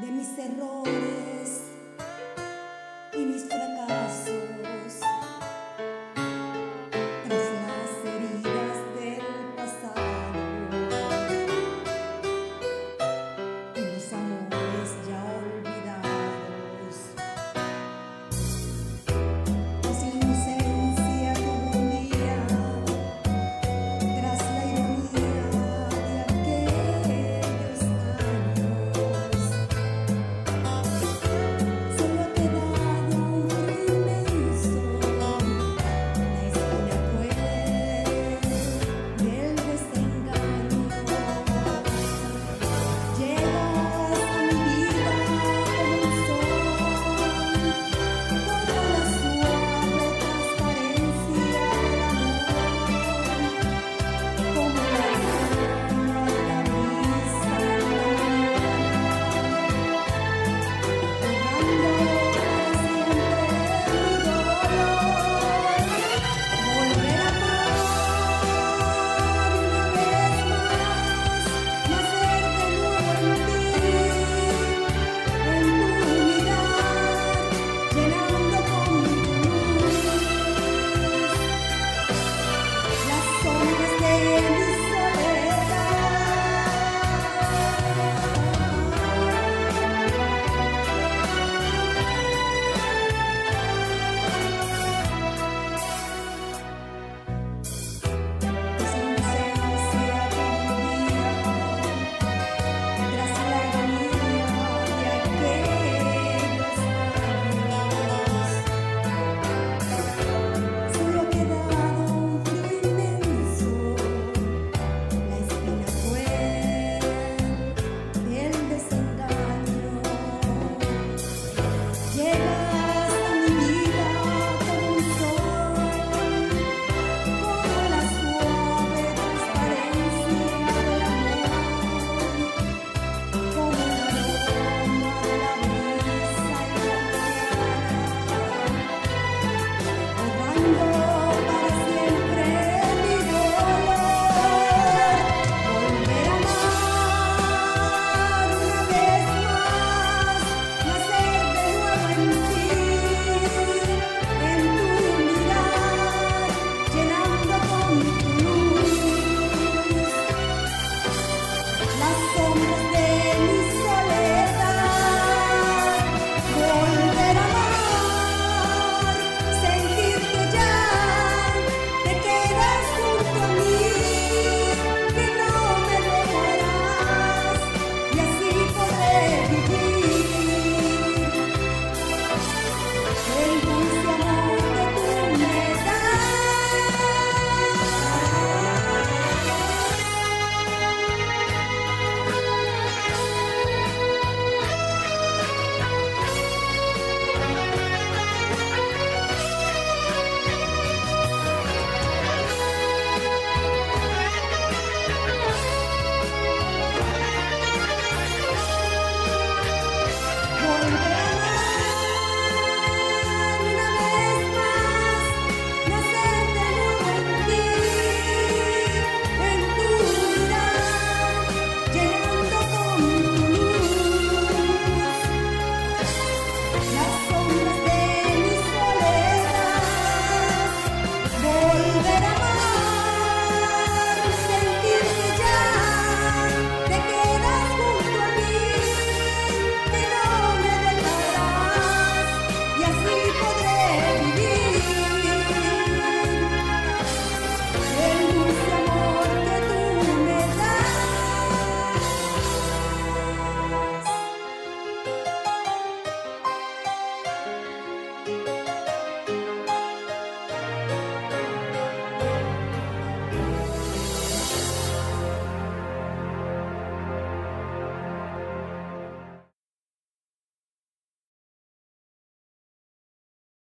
de mis errores y mis fracasos.